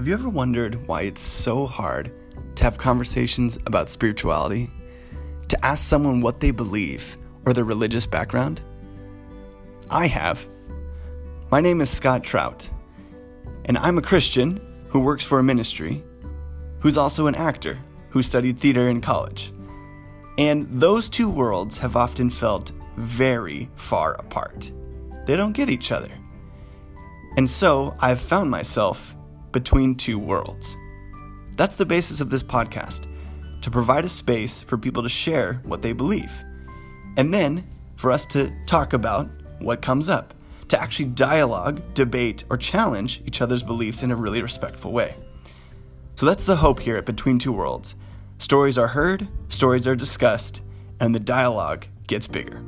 Have you ever wondered why it's so hard to have conversations about spirituality? To ask someone what they believe or their religious background? I have. My name is Scott Trout, and I'm a Christian who works for a ministry, who's also an actor who studied theater in college. And those two worlds have often felt very far apart. They don't get each other. And so I've found myself between two worlds. That's the basis of this podcast to provide a space for people to share what they believe. And then for us to talk about what comes up, to actually dialogue, debate, or challenge each other's beliefs in a really respectful way. So that's the hope here at Between Two Worlds. Stories are heard, stories are discussed, and the dialogue gets bigger.